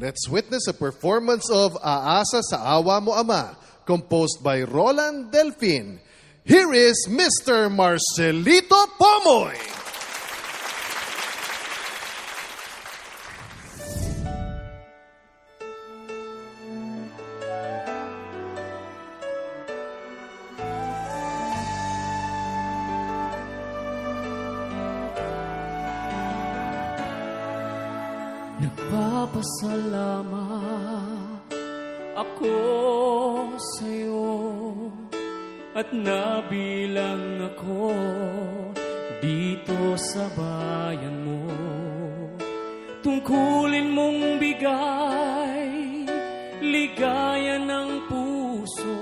Let's witness a performance of Aasa sa Awa Mo Ama, composed by Roland Delfin. Here is Mr. Marcelito Pomoy. Nagpapasalamat ako sa'yo at nabilang ako dito sa bayan mo. Tungkulin mong bigay, ligaya ng puso,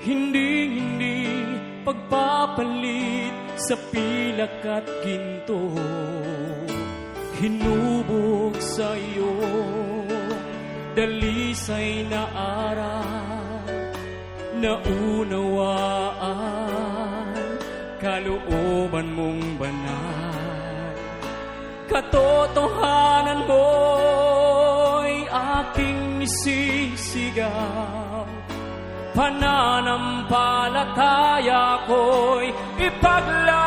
hindi hindi pagpapalit sa pilak at ginto hinubog sa iyo dalisay na aral na unawaan kalooban mong banal. Katotohanan mo'y aking nisisigaw pananampalataya ko'y ipaglalaban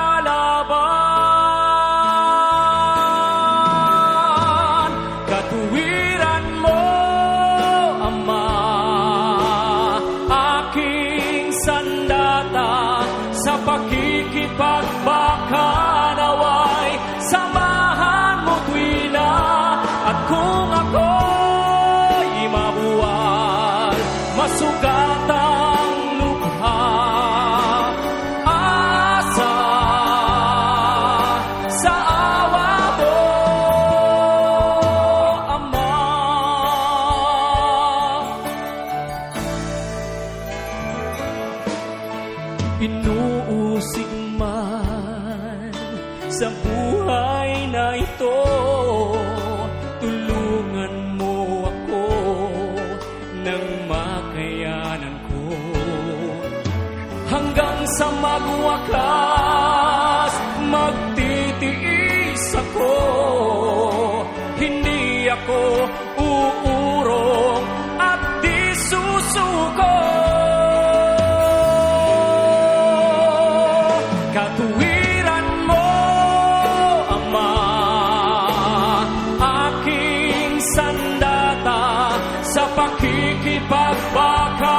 But sa buhay na ito. Tulungan mo ako ng makayanan ko. Hanggang sa magwakas magtitiis ako. Hindi ako sa pakikipagbaka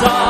time.